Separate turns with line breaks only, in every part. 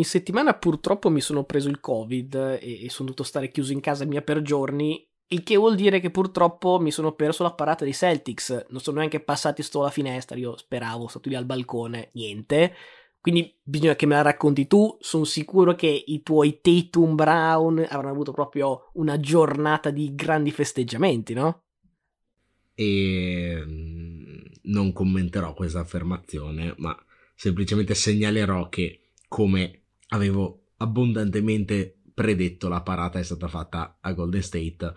in settimana purtroppo mi sono preso il covid e, e sono dovuto stare chiuso in casa mia per giorni il che vuol dire che purtroppo mi sono perso la parata dei Celtics. Non sono neanche passati sto alla finestra. Io speravo, stato lì al balcone. Niente. Quindi bisogna che me la racconti tu. Sono sicuro che i tuoi Tatum Brown avranno avuto proprio una giornata di grandi festeggiamenti, no?
E mm, non commenterò questa affermazione, ma semplicemente segnalerò che, come avevo abbondantemente predetto, la parata è stata fatta a Golden State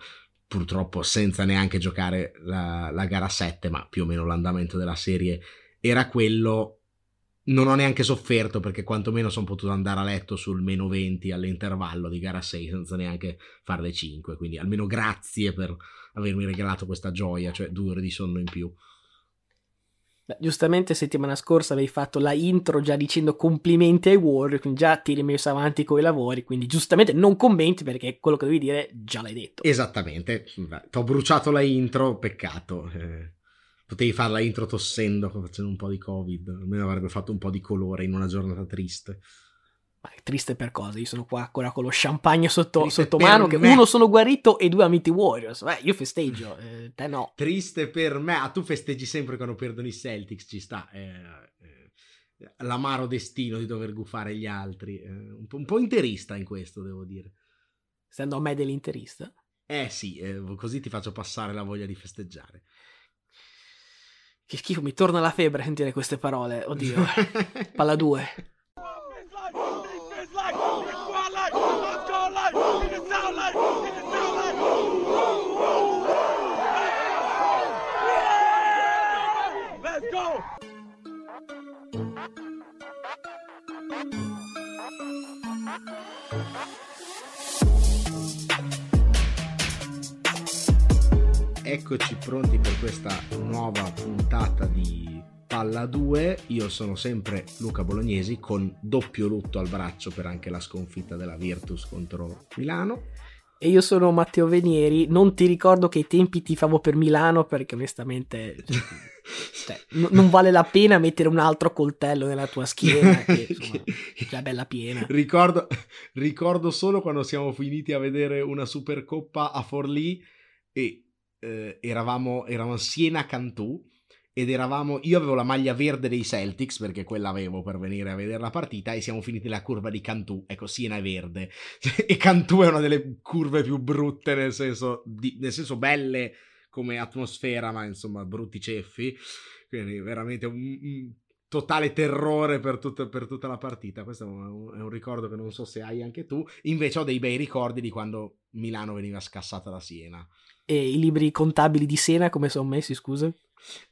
purtroppo senza neanche giocare la, la gara 7, ma più o meno l'andamento della serie era quello. Non ho neanche sofferto perché quantomeno sono potuto andare a letto sul meno 20 all'intervallo di gara 6 senza neanche fare le 5. Quindi almeno grazie per avermi regalato questa gioia, cioè due ore di sonno in più.
Giustamente settimana scorsa avevi fatto la intro già dicendo complimenti ai Warrior, quindi già ti eri messo avanti con i lavori, quindi giustamente non commenti perché quello che devi dire già l'hai detto.
Esattamente, ti ho bruciato la intro, peccato. Eh, potevi fare la intro tossendo, facendo un po' di covid, almeno avrebbe fatto un po' di colore in una giornata triste.
Ma è triste per cosa? Io sono qua ancora con lo champagne sotto, sotto mano. Che uno sono guarito e due amici Warriors. Beh, io festeggio, eh, te no.
Triste per me. Ah, tu festeggi sempre quando perdono i Celtics, ci sta. Eh, eh, l'amaro destino di dover gufare gli altri. Eh, un po', un, po', interista in questo, devo dire.
Essendo a me dell'interista?
Eh sì, eh, così ti faccio passare la voglia di festeggiare.
Che schifo, mi torna la febbre a sentire queste parole. Oddio. Palla 2.
Eccoci pronti per questa nuova puntata di Palla 2. Io sono sempre Luca Bolognesi con doppio lutto al braccio per anche la sconfitta della Virtus contro Milano.
E io sono Matteo Venieri. Non ti ricordo che i tempi ti favo per Milano perché onestamente cioè, n- non vale la pena mettere un altro coltello nella tua schiena, che insomma, è già bella piena.
Ricordo, ricordo solo quando siamo finiti a vedere una Supercoppa a Forlì e eh, eravamo, eravamo Siena-Cantù ed eravamo, io avevo la maglia verde dei Celtics perché quella avevo per venire a vedere la partita e siamo finiti nella curva di Cantù, ecco Siena è verde e Cantù è una delle curve più brutte nel senso, di, nel senso belle come atmosfera ma insomma brutti ceffi, quindi veramente un, un totale terrore per, tut, per, tutta la partita. Questo è un, è un, ricordo che non so se hai anche tu. Invece ho dei bei ricordi di quando Milano veniva scassata da Siena.
E i libri contabili di Siena come sono messi, scusa?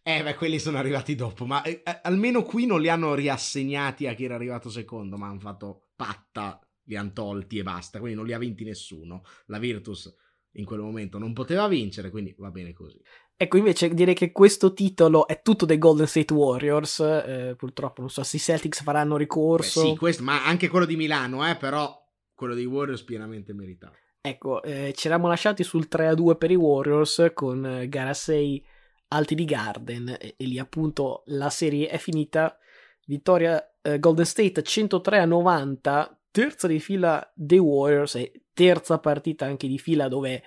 Eh, beh, quelli sono arrivati dopo, ma eh, eh, almeno qui non li hanno riassegnati a chi era arrivato secondo, ma hanno fatto patta, li hanno tolti e basta, quindi non li ha vinti nessuno. La Virtus in quel momento non poteva vincere, quindi va bene così.
Ecco, invece direi che questo titolo è tutto dei Golden State Warriors, eh, purtroppo non so se i Celtics faranno ricorso.
Beh, sì, questo, ma anche quello di Milano, eh, però quello dei Warriors pienamente meritato.
Ecco, eh, ci eravamo lasciati sul 3-2 per i Warriors con eh, gara 6 alti di Garden e, e, lì appunto la serie è finita. Vittoria eh, Golden State 103-90, terza di fila dei Warriors e terza partita anche di fila dove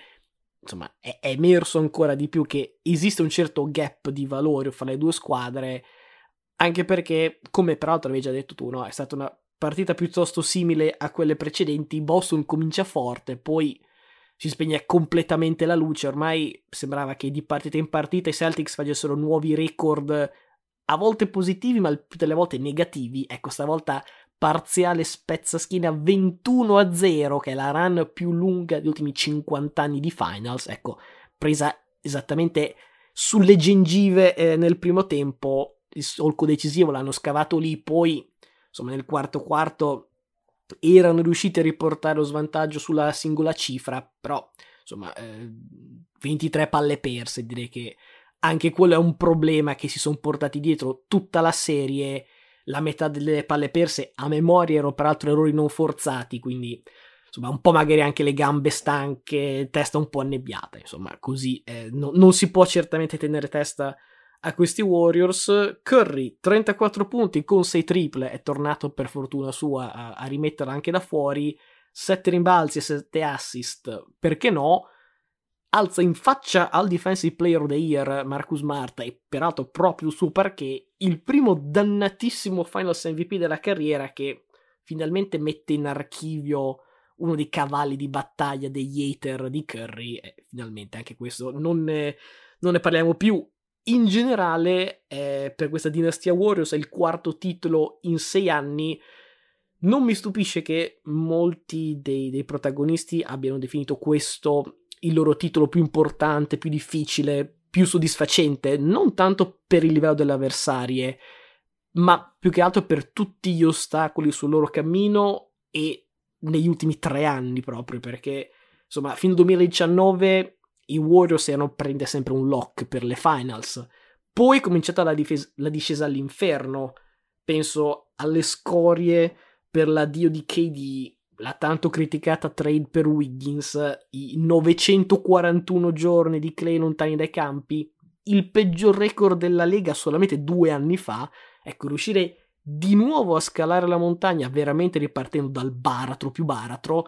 insomma è, è emerso ancora di più che esiste un certo gap di valore fra le due squadre anche perché come peraltro avevi già detto tu no, è stata una partita piuttosto simile a quelle precedenti, Boston comincia forte, poi si spegne completamente la luce, ormai sembrava che di partita in partita i Celtics facessero nuovi record a volte positivi ma tutte le volte negativi, ecco stavolta parziale spezzaschina 21 a 0 che è la run più lunga degli ultimi 50 anni di finals, ecco presa esattamente sulle gengive eh, nel primo tempo, il solco decisivo l'hanno scavato lì, poi insomma nel quarto quarto erano riusciti a riportare lo svantaggio sulla singola cifra, però insomma eh, 23 palle perse, direi che anche quello è un problema che si sono portati dietro tutta la serie, la metà delle palle perse a memoria erano peraltro errori non forzati, quindi insomma un po' magari anche le gambe stanche, testa un po' annebbiata, insomma così eh, no, non si può certamente tenere testa a questi Warriors. Curry 34 punti con 6 triple, è tornato per fortuna sua a, a rimetterla anche da fuori. 7 rimbalzi e 7 assist, perché no? Alza in faccia al Defensive Player of the Year Marcus Marta e peraltro proprio su perché il primo dannatissimo Finals MVP della carriera che finalmente mette in archivio uno dei cavalli di battaglia degli hater di Curry e finalmente anche questo non ne, non ne parliamo più in generale eh, per questa dinastia Warriors è il quarto titolo in sei anni. Non mi stupisce che molti dei, dei protagonisti abbiano definito questo il loro titolo più importante, più difficile, più soddisfacente, non tanto per il livello delle avversarie, ma più che altro per tutti gli ostacoli sul loro cammino e negli ultimi tre anni proprio, perché insomma, fino al 2019 i Warriors erano prende sempre un lock per le finals. Poi è cominciata la, difesa, la discesa all'inferno. Penso alle scorie per l'addio di KD, la tanto criticata trade per Wiggins, i 941 giorni di Clay lontani dai campi, il peggior record della Lega solamente due anni fa. Ecco, riuscire di nuovo a scalare la montagna, veramente ripartendo dal baratro più baratro,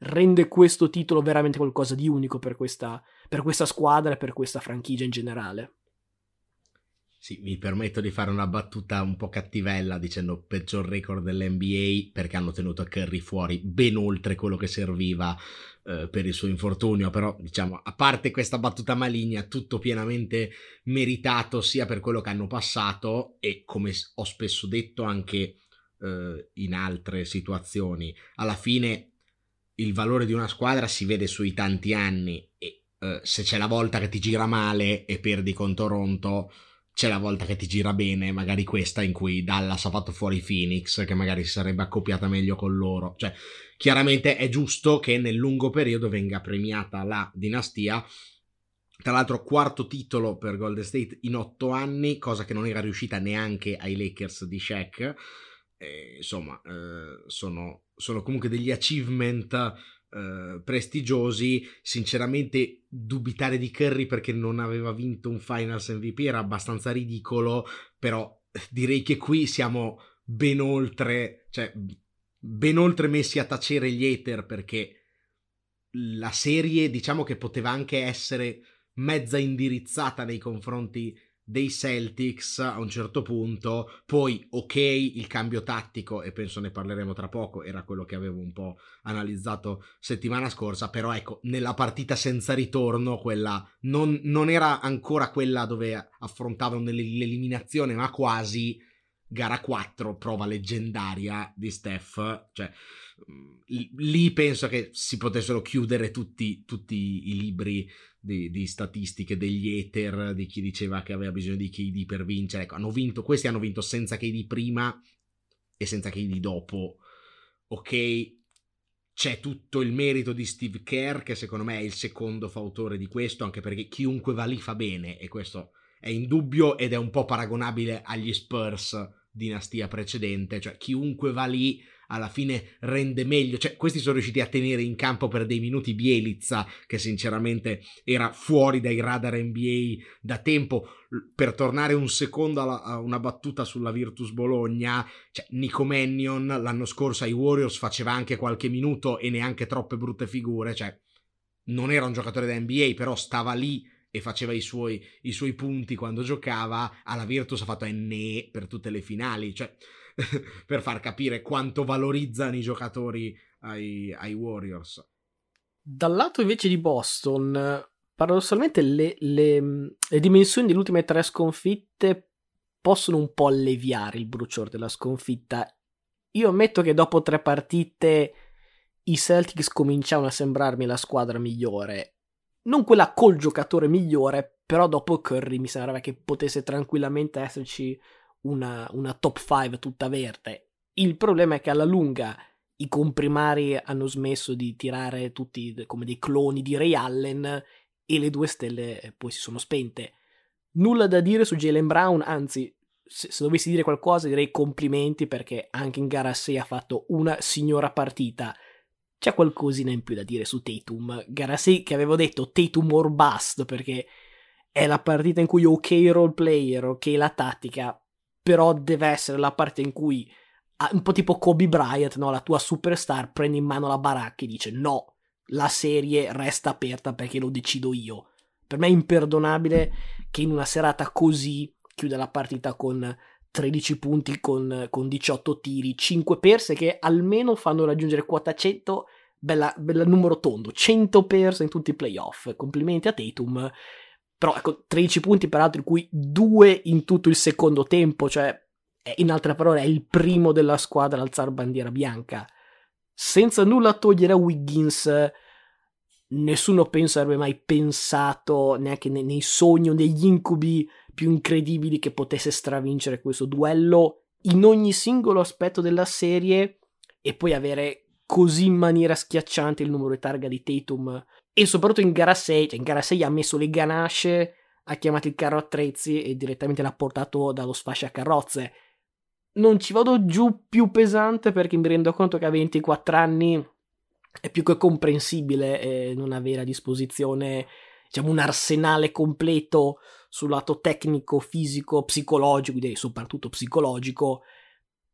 rende questo titolo veramente qualcosa di unico per questa, per questa squadra e per questa franchigia in generale.
Sì, mi permetto di fare una battuta un po' cattivella dicendo peggior record dell'NBA perché hanno tenuto Curry fuori ben oltre quello che serviva eh, per il suo infortunio, però diciamo, a parte questa battuta maligna, tutto pienamente meritato sia per quello che hanno passato e come ho spesso detto anche eh, in altre situazioni, alla fine il valore di una squadra si vede sui tanti anni e eh, se c'è la volta che ti gira male e perdi con Toronto c'è la volta che ti gira bene, magari questa in cui Dallas ha fatto fuori Phoenix, che magari si sarebbe accoppiata meglio con loro. Cioè, chiaramente è giusto che nel lungo periodo venga premiata la dinastia. Tra l'altro, quarto titolo per Golden State in otto anni, cosa che non era riuscita neanche ai Lakers di Shaq. Eh, insomma, eh, sono, sono comunque degli achievement Uh, prestigiosi. Sinceramente, dubitare di Curry perché non aveva vinto un Finals MVP era abbastanza ridicolo. Però direi che qui siamo ben oltre, cioè ben oltre messi a tacere gli hater perché la serie, diciamo che poteva anche essere mezza indirizzata nei confronti dei Celtics a un certo punto, poi ok il cambio tattico e penso ne parleremo tra poco, era quello che avevo un po' analizzato settimana scorsa, però ecco, nella partita senza ritorno, quella non, non era ancora quella dove affrontavano l'eliminazione, ma quasi gara 4, prova leggendaria di Steph, cioè lì penso che si potessero chiudere tutti, tutti i libri di, di, statistiche degli Ether, di chi diceva che aveva bisogno di KD per vincere. Ecco, hanno vinto, questi hanno vinto senza KD prima e senza KD dopo. Ok, c'è tutto il merito di Steve Kerr, che secondo me è il secondo fautore di questo, anche perché chiunque va lì fa bene, e questo è indubbio ed è un po' paragonabile agli Spurs dinastia precedente, cioè chiunque va lì alla fine rende meglio. Cioè, questi sono riusciti a tenere in campo per dei minuti Bielizza, che sinceramente era fuori dai radar NBA da tempo. Per tornare un secondo alla, a una battuta sulla Virtus Bologna, cioè, Nico Mannion l'anno scorso ai Warriors faceva anche qualche minuto e neanche troppe brutte figure. Cioè, non era un giocatore da NBA, però stava lì e faceva i suoi, i suoi punti quando giocava. Alla Virtus ha fatto NE per tutte le finali. Cioè, per far capire quanto valorizzano i giocatori ai, ai Warriors.
Dal lato invece di Boston, paradossalmente le, le, le, dimensioni delle ultime tre sconfitte possono un po' alleviare il bruciore della sconfitta. Io ammetto che dopo tre partite i Celtics cominciavano a sembrarmi la squadra migliore. Non quella col giocatore migliore, però dopo Curry mi sembrava che potesse tranquillamente esserci una, una top 5 tutta verde. Il problema è che alla lunga i comprimari hanno smesso di tirare tutti come dei cloni di Ray Allen e le due stelle poi si sono spente. Nulla da dire su Jalen Brown, anzi, se, se, dovessi dire qualcosa direi complimenti perché anche in gara 6 ha fatto una signora partita. C'è qualcosina in più da dire su Tatum. Gara 6 che avevo detto Tatum or bust perché è la partita in cui ok role player, ok la tattica, però deve essere la parte in cui un po' tipo Kobe Bryant, no? la tua superstar prende in mano la baracca e dice no, la serie resta aperta perché lo decido io. Per me è imperdonabile che in una serata così chiuda la partita con 13 punti, con, con 18 tiri, 5 perse che almeno fanno raggiungere quota 100. Bella, bella numero tondo, 100 perse in tutti i playoff. Complimenti a Tatum. Però ecco, 13 punti peraltro, in cui 2 in tutto il secondo tempo, cioè in altre parole è il primo della squadra a alzare bandiera bianca. Senza nulla togliere a Wiggins, nessuno penso avrebbe mai pensato, neanche nei, nei sogni o negli incubi più incredibili, che potesse stravincere questo duello in ogni singolo aspetto della serie e poi avere così in maniera schiacciante il numero di targa di Tatum e soprattutto in gara 6, cioè in gara 6 ha messo le ganasce, ha chiamato il carro attrezzi e direttamente l'ha portato dallo sfascia carrozze non ci vado giù più pesante perché mi rendo conto che a 24 anni è più che comprensibile eh, non avere a disposizione diciamo un arsenale completo sul lato tecnico, fisico, psicologico, direi soprattutto psicologico.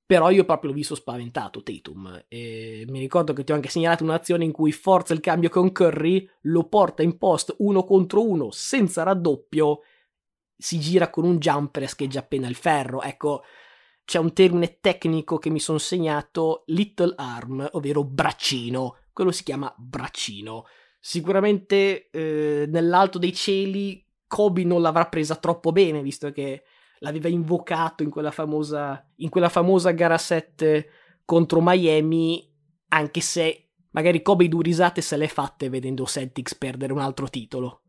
Però io proprio l'ho visto spaventato Tatum. E mi ricordo che ti ho anche segnalato un'azione in cui forza il cambio con Curry, lo porta in post uno contro uno senza raddoppio, si gira con un jumper e scheggia appena il ferro. Ecco, c'è un termine tecnico che mi sono segnato, little arm, ovvero braccino. Quello si chiama braccino. Sicuramente eh, nell'alto dei cieli Kobe non l'avrà presa troppo bene, visto che l'aveva invocato in quella famosa, in quella famosa gara 7 contro Miami, anche se magari Kobe due risate se le fatte vedendo Celtics perdere un altro titolo.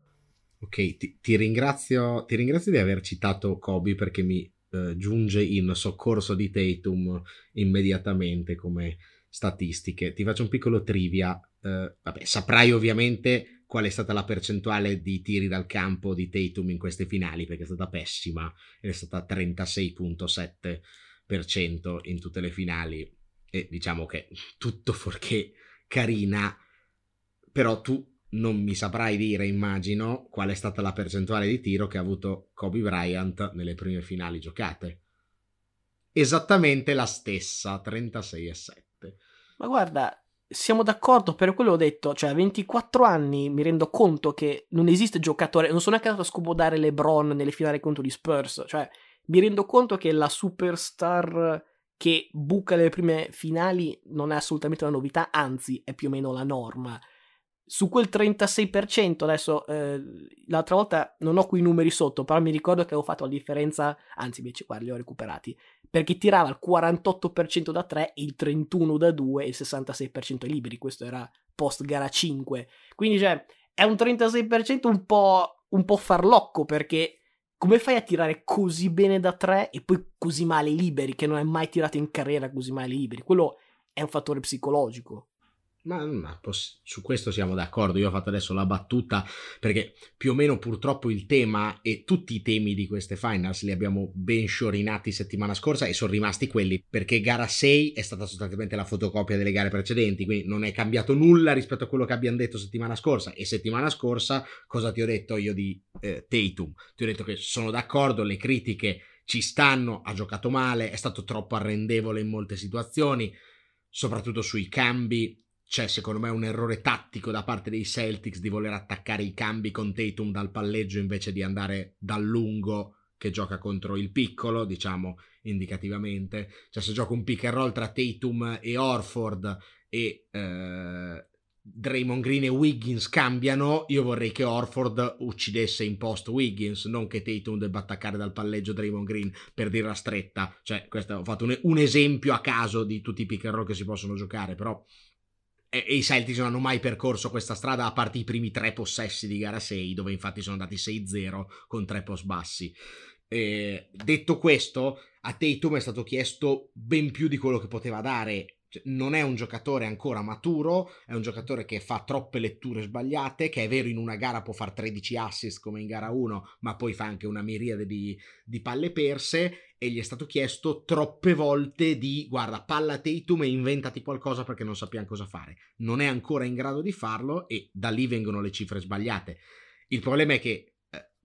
Ok, ti, ti, ringrazio, ti ringrazio di aver citato Kobe perché mi eh, giunge in soccorso di Tatum immediatamente come statistiche. Ti faccio un piccolo trivia. Eh, vabbè, saprai ovviamente qual è stata la percentuale di tiri dal campo di Tatum in queste finali, perché è stata pessima, è stata 36.7% in tutte le finali. E diciamo che tutto fuorché carina, però tu non mi saprai dire, immagino, qual è stata la percentuale di tiro che ha avuto Kobe Bryant nelle prime finali giocate. Esattamente la stessa, 36 e 7.
Ma guarda, siamo d'accordo, per quello ho detto, cioè a 24 anni mi rendo conto che non esiste giocatore, non sono neanche andato a scomodare LeBron nelle finali contro gli Spurs, cioè mi rendo conto che la superstar che buca le prime finali non è assolutamente una novità, anzi è più o meno la norma su quel 36%, adesso eh, l'altra volta non ho qui i numeri sotto, però mi ricordo che avevo fatto la differenza, anzi invece qua li ho recuperati, perché tirava il 48% da 3, il 31% da 2 e il 66% ai liberi, questo era post gara 5, quindi cioè è un 36% un po', un po' farlocco perché come fai a tirare così bene da 3 e poi così male liberi, che non hai mai tirato in carriera così male liberi, quello è un fattore psicologico.
Ma, ma su questo siamo d'accordo. Io ho fatto adesso la battuta perché più o meno purtroppo il tema e tutti i temi di queste finals li abbiamo ben sciorinati settimana scorsa e sono rimasti quelli perché gara 6 è stata sostanzialmente la fotocopia delle gare precedenti, quindi non è cambiato nulla rispetto a quello che abbiamo detto settimana scorsa. E settimana scorsa cosa ti ho detto io di eh, Tatum? Ti ho detto che sono d'accordo, le critiche ci stanno, ha giocato male, è stato troppo arrendevole in molte situazioni, soprattutto sui cambi c'è secondo me un errore tattico da parte dei Celtics di voler attaccare i cambi con Tatum dal palleggio invece di andare dal lungo che gioca contro il piccolo, diciamo indicativamente. Cioè se gioco un pick and roll tra Tatum e Orford e eh, Draymond Green e Wiggins cambiano, io vorrei che Orford uccidesse in post Wiggins, non che Tatum debba attaccare dal palleggio Draymond Green per dirla stretta. Cioè, questo ho fatto un, un esempio a caso di tutti i pick and roll che si possono giocare, però e, e i Celtics non hanno mai percorso questa strada a parte i primi tre possessi di gara 6, dove infatti sono andati 6-0 con tre post bassi. Eh, detto questo, a Tatum è stato chiesto ben più di quello che poteva dare cioè, non è un giocatore ancora maturo, è un giocatore che fa troppe letture sbagliate, che è vero in una gara può fare 13 assist come in gara 1, ma poi fa anche una miriade di, di palle perse e gli è stato chiesto troppe volte di guarda palla Tatum e inventati qualcosa perché non sappiamo cosa fare. Non è ancora in grado di farlo e da lì vengono le cifre sbagliate. Il problema è che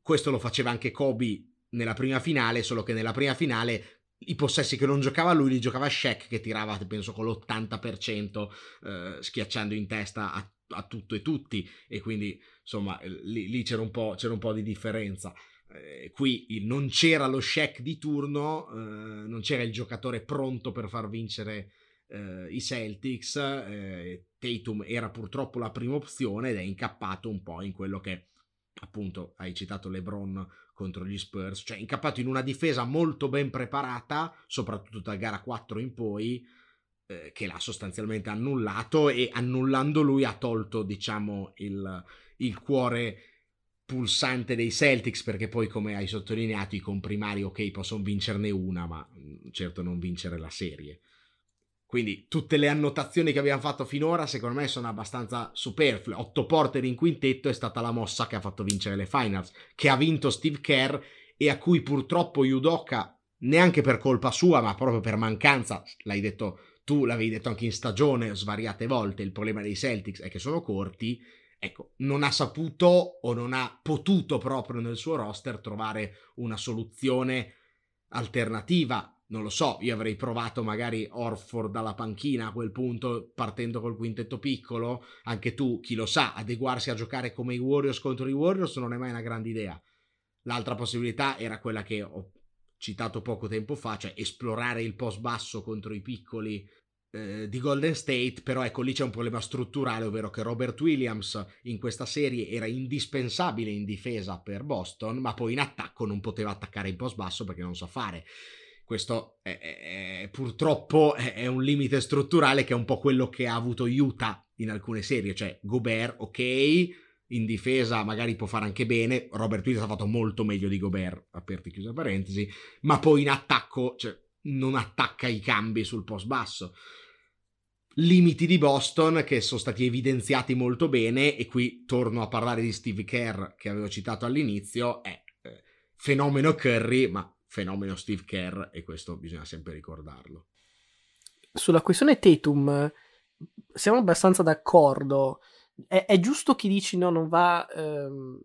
questo lo faceva anche Kobe nella prima finale, solo che nella prima finale i possessi che non giocava lui li giocava Shaq che tirava penso con l'80% eh, schiacciando in testa a, a, tutto e tutti e quindi insomma lì, lì c'era, un c'era, un po', di differenza. Eh, qui non c'era lo Shaq di turno, eh, non c'era il giocatore pronto per far vincere eh, i Celtics, eh, Tatum era purtroppo la prima opzione ed è incappato un po' in quello che appunto hai citato LeBron contro gli Spurs, cioè incappato in una difesa molto ben preparata, soprattutto da gara 4 in poi, eh, che l'ha sostanzialmente annullato e annullando lui ha tolto, diciamo, il, il cuore pulsante dei Celtics perché poi come hai sottolineato i comprimari ok possono vincerne una ma mm, certo non vincere la serie quindi tutte le annotazioni che abbiamo fatto finora secondo me sono abbastanza superflue. Otto porter in quintetto è stata la mossa che ha fatto vincere le finals, che ha vinto Steve Kerr e a cui purtroppo Yudoka, neanche per colpa sua, ma proprio per mancanza, l'hai detto tu, l'avevi detto anche in stagione svariate volte, il problema dei Celtics è che sono corti, ecco, non ha saputo o non ha potuto proprio nel suo roster trovare una soluzione alternativa non lo so, io avrei provato magari Orford dalla panchina a quel punto, partendo col quintetto piccolo. Anche tu, chi lo sa, adeguarsi a giocare come i Warriors contro i Warriors non è mai una grande idea. L'altra possibilità era quella che ho citato poco tempo fa, cioè esplorare il post basso contro i piccoli eh, di Golden State, però ecco lì c'è un problema strutturale, ovvero che Robert Williams in questa serie era indispensabile in difesa per Boston, ma poi in attacco non poteva attaccare in post basso perché non sa fare questo è, è, purtroppo è, un limite strutturale che è un po' quello che ha avuto Utah in alcune serie, cioè Gobert, ok, in difesa magari può fare anche bene, Robert Williams ha fatto molto meglio di Gobert, aperti e chiusa parentesi, ma poi in attacco, cioè, non attacca i cambi sul post basso. Limiti di Boston che sono stati evidenziati molto bene e qui torno a parlare di Steve Kerr che avevo citato all'inizio, è eh, fenomeno Curry, ma fenomeno Steve Kerr e questo bisogna sempre ricordarlo.
Sulla questione Tatum siamo abbastanza d'accordo. È, è giusto chi dici no, non va, ehm,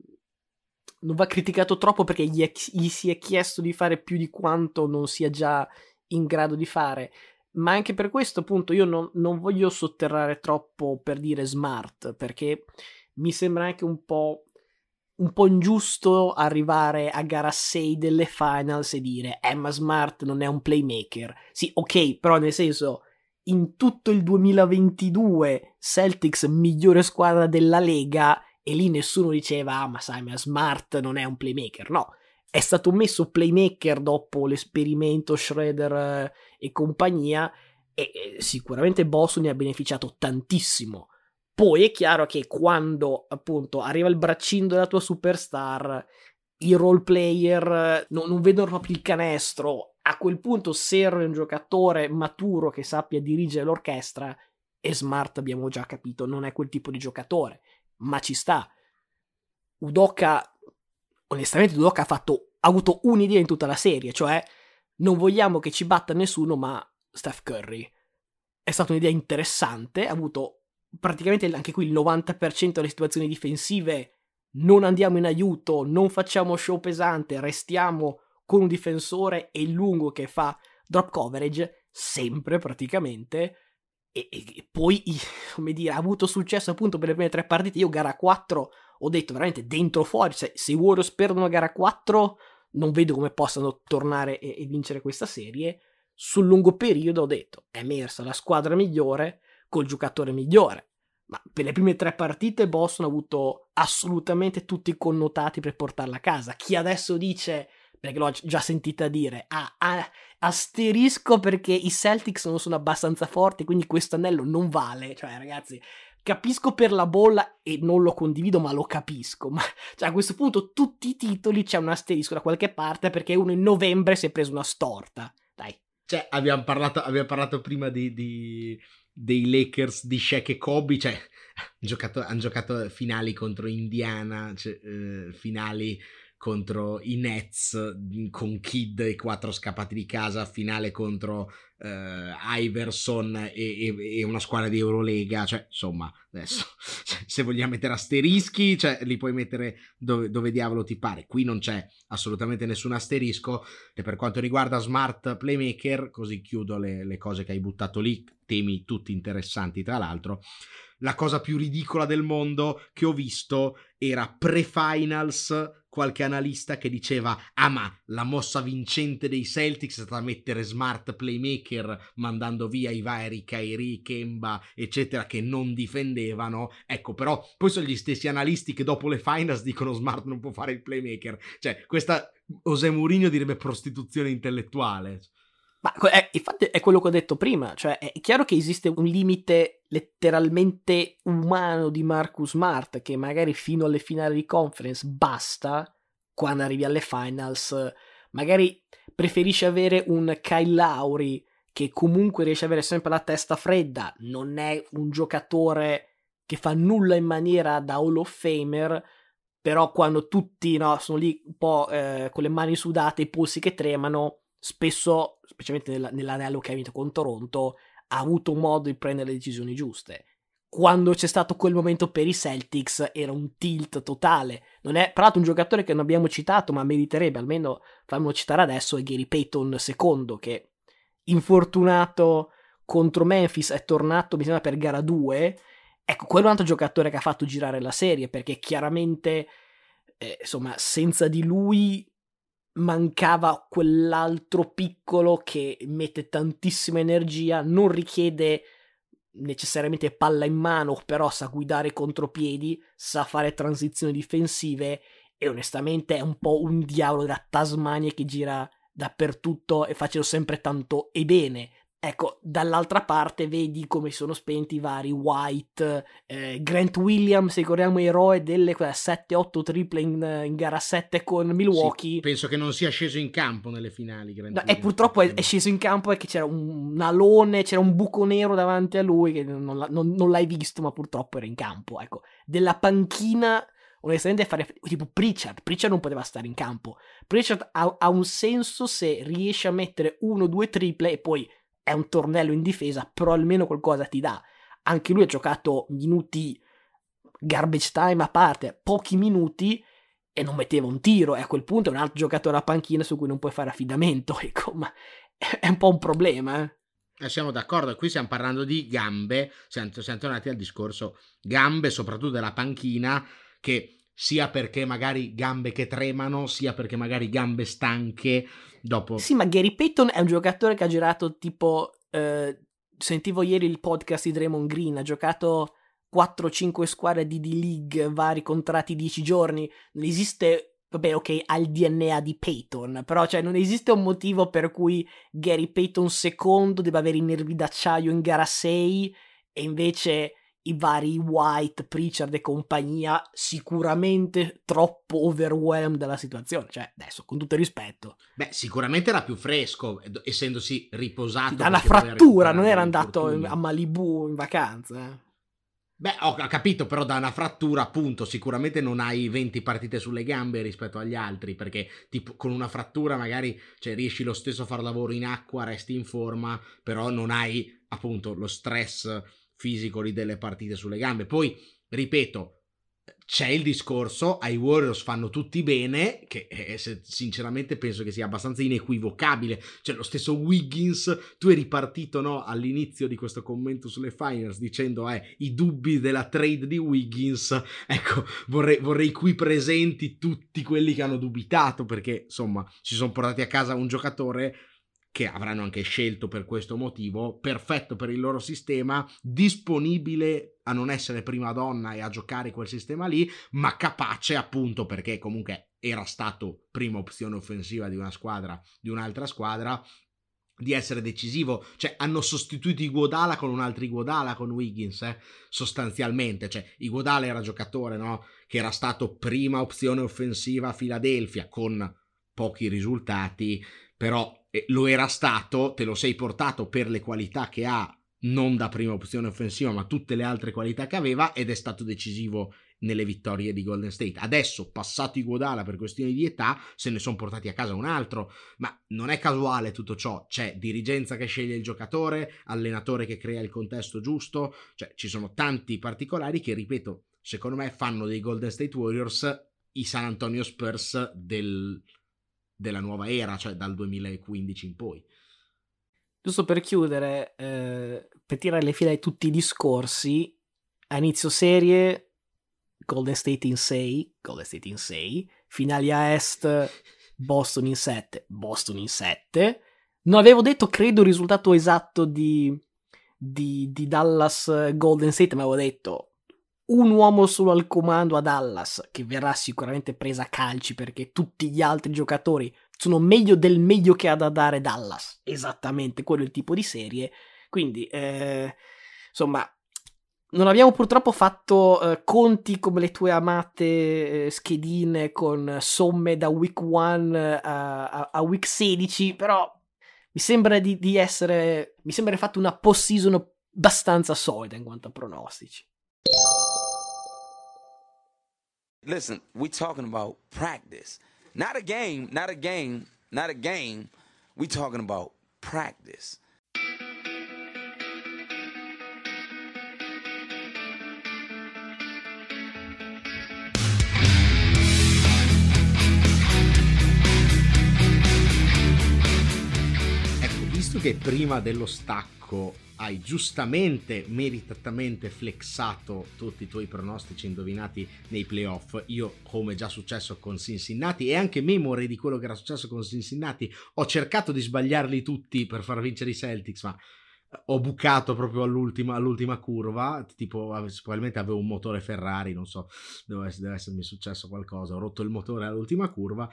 non va criticato troppo perché gli, è, gli si è chiesto di fare più di quanto non sia già in grado di fare. Ma anche per questo, appunto, io non, non voglio sotterrare troppo per dire smart, perché mi sembra anche un po' un po' ingiusto arrivare a gara 6 delle finals e dire Emma Smart non è un playmaker. Sì, ok, però nel senso in tutto il 2022 Celtics migliore squadra della Lega e lì nessuno diceva ah ma sai ma Smart non è un playmaker. No, è stato messo playmaker dopo l'esperimento Shredder eh, e compagnia e sicuramente Boston ne ha beneficiato tantissimo poi è chiaro che quando appunto arriva il braccino della tua superstar, i role player no, non vedono proprio il canestro. A quel punto serve un giocatore maturo che sappia dirigere l'orchestra. E Smart abbiamo già capito, non è quel tipo di giocatore, ma ci sta. Udoka, onestamente, Udoka ha, fatto, ha avuto un'idea in tutta la serie, cioè non vogliamo che ci batta nessuno, ma Steph Curry. È stata un'idea interessante, ha avuto praticamente anche qui il 90% delle situazioni difensive non andiamo in aiuto, non facciamo show pesante, restiamo con un difensore e il lungo che fa drop coverage sempre praticamente e, e, poi come dire ha avuto successo appunto per le prime tre partite io gara 4 ho detto veramente dentro fuori se, se i Warriors perdono gara 4 non vedo come possano tornare e, e vincere questa serie. Sul lungo periodo ho detto è emersa la squadra migliore col giocatore migliore. Ma per le prime tre partite Boston ha avuto assolutamente tutti i connotati per portarla a casa. Chi adesso dice, perché l'ho già sentita dire, ah, ah, asterisco perché i Celtics non sono abbastanza forti, quindi questo anello non vale. Cioè, ragazzi, capisco per la bolla e non lo condivido, ma lo capisco. Ma cioè, a questo punto tutti i titoli c'è un asterisco da qualche parte perché uno in novembre si è preso una storta. Dai.
Cioè, abbiamo parlato, abbiamo parlato prima di, di dei Lakers di Shaq e Kobe, cioè hanno giocato, han giocato finali contro Indiana, cioè, eh, finali contro i Nets con Kid e quattro scappati di casa, finale contro uh, Iverson e, e, e, una squadra di Eurolega, cioè insomma adesso se vogliamo mettere asterischi cioè, li puoi mettere dove, dove, diavolo ti pare, qui non c'è assolutamente nessun asterisco e per quanto riguarda Smart Playmaker, così chiudo le, le cose che hai buttato lì, temi tutti interessanti tra l'altro, la cosa più ridicola del mondo che ho visto era pre-finals qualche analista che diceva ah ma la mossa vincente dei Celtics è stata mettere smart playmaker mandando via i vari Kairi, Kemba eccetera che non difendevano. Ecco però poi sono gli stessi analisti che dopo le finals dicono smart non può fare il playmaker. Cioè questa José Mourinho direbbe prostituzione intellettuale
ma è, infatti è quello che ho detto prima, cioè è chiaro che esiste un limite letteralmente umano di Marcus Smart che magari fino alle finali di conference basta, quando arrivi alle finals. Magari preferisce avere un Kyle Lauri che comunque riesce ad avere sempre la testa fredda, non è un giocatore che fa nulla in maniera da Hall of Famer, però quando tutti no, sono lì un po' eh, con le mani sudate, i polsi che tremano, spesso, specialmente nella, nell'anello che ha vinto con Toronto, ha avuto modo di prendere le decisioni giuste. Quando c'è stato quel momento per i Celtics era un tilt totale. Non è, tra l'altro, un giocatore che non abbiamo citato, ma meriterebbe almeno farmelo citare adesso, è Gary Payton II, che infortunato contro Memphis è tornato, mi sembra, per gara 2. Ecco, quello è un altro giocatore che ha fatto girare la serie, perché chiaramente, eh, insomma, senza di lui mancava quell'altro piccolo che mette tantissima energia, non richiede necessariamente palla in mano, però sa guidare contropiedi, sa fare transizioni difensive e onestamente è un po' un diavolo della Tasmania che gira dappertutto e facendo sempre tanto e bene. Ecco, dall'altra parte vedi come sono spenti i vari White, eh, Grant Williams, ricordiamo eroe delle 7-8 triple in, in, gara 7 con Milwaukee. Sì,
penso che non sia sceso in campo nelle finali.
No, e purtroppo è, è, sceso in campo perché c'era un, un, alone, c'era un buco nero davanti a lui che non, non, non l'hai visto, ma purtroppo era in campo. Ecco, della panchina onestamente fare tipo Pritchard Pritchard non poteva stare in campo Pritchard ha, ha, un senso se riesce a mettere uno o due triple e poi è un tornello in difesa, però almeno qualcosa ti dà. Anche lui ha giocato minuti garbage time a parte, pochi minuti e non metteva un tiro e a quel punto è un altro giocatore a panchina su cui non puoi fare affidamento, ecco, ma è un po' un problema, eh.
Eh, siamo d'accordo, qui stiamo parlando di gambe, siamo, siamo tornati al discorso gambe, soprattutto della panchina, che sia perché magari gambe che tremano, sia perché magari gambe stanche, dopo...
Sì, ma Gary Payton è un giocatore che ha girato tipo... Eh, sentivo ieri il podcast di Draymond Green, ha giocato 4-5 squadre di D-League, vari contratti 10 giorni, non esiste... Vabbè, ok, ha il DNA di Payton, però cioè non esiste un motivo per cui Gary Payton II debba avere i nervi d'acciaio in gara 6 e invece i vari White, Pritchard e compagnia sicuramente troppo overwhelmed dalla situazione. Cioè, adesso, con tutto il rispetto.
Beh, sicuramente era più fresco, essendosi riposato.
Da una frattura, non era andato a Malibu in vacanza. Eh.
Beh, ho capito, però da una frattura, appunto, sicuramente non hai 20 partite sulle gambe rispetto agli altri, perché tipo, con una frattura magari cioè, riesci lo stesso a fare lavoro in acqua, resti in forma, però non hai appunto lo stress fisico lì delle partite sulle gambe. Poi, ripeto, c'è il discorso, ai Warriors fanno tutti bene, che eh, sinceramente penso che sia abbastanza inequivocabile. Cioè, lo stesso Wiggins, tu eri partito no, all'inizio di questo commento sulle finals dicendo eh, i dubbi della trade di Wiggins. Ecco, vorrei, vorrei qui presenti tutti quelli che hanno dubitato, perché insomma, si sono portati a casa un giocatore che avranno anche scelto per questo motivo, perfetto per il loro sistema, disponibile a non essere prima donna e a giocare quel sistema lì, ma capace appunto perché comunque era stato prima opzione offensiva di una squadra, di un'altra squadra, di essere decisivo, cioè hanno sostituito Iguodala con un altro Iguodala con Wiggins, eh? sostanzialmente, cioè Iguodala era giocatore, no? che era stato prima opzione offensiva a Philadelphia con pochi risultati, però lo era stato, te lo sei portato per le qualità che ha non da prima opzione offensiva, ma tutte le altre qualità che aveva ed è stato decisivo nelle vittorie di Golden State. Adesso, passato i Guadala per questioni di età, se ne sono portati a casa un altro, ma non è casuale tutto ciò, c'è dirigenza che sceglie il giocatore, allenatore che crea il contesto giusto, cioè ci sono tanti particolari che, ripeto, secondo me fanno dei Golden State Warriors i San Antonio Spurs del, della nuova era, cioè dal 2015 in poi.
Giusto per chiudere, eh, per tirare le fila di tutti i discorsi, a inizio serie Golden State in 6, Golden State in 6, finali a est Boston in 7, Boston in 7. Non avevo detto, credo, il risultato esatto di, di, di Dallas Golden State, ma avevo detto un uomo solo al comando a Dallas, che verrà sicuramente presa a calci perché tutti gli altri giocatori sono meglio del meglio che ha da dare Dallas. Esattamente, quello è il tipo di serie. Quindi, eh, insomma, non abbiamo purtroppo fatto eh, conti come le tue amate eh, schedine con somme da week 1 a, a, a, week 16, però mi sembra di, di essere. Mi sembra fatto una post-season abbastanza solida in quanto a pronostici. Listen, we talking about practice. Not a game, not a game, not a game. We talking about practice.
Visto che prima dello stacco hai giustamente, meritatamente flexato tutti i tuoi pronostici indovinati nei playoff. Io, come già successo con Cincinnati, e anche memore di quello che era successo con Cincinnati, ho cercato di sbagliarli tutti per far vincere i Celtics, ma ho bucato proprio all'ultima, all'ultima curva. Tipo, probabilmente avevo un motore Ferrari, non so, deve, deve essermi successo qualcosa. Ho rotto il motore all'ultima curva.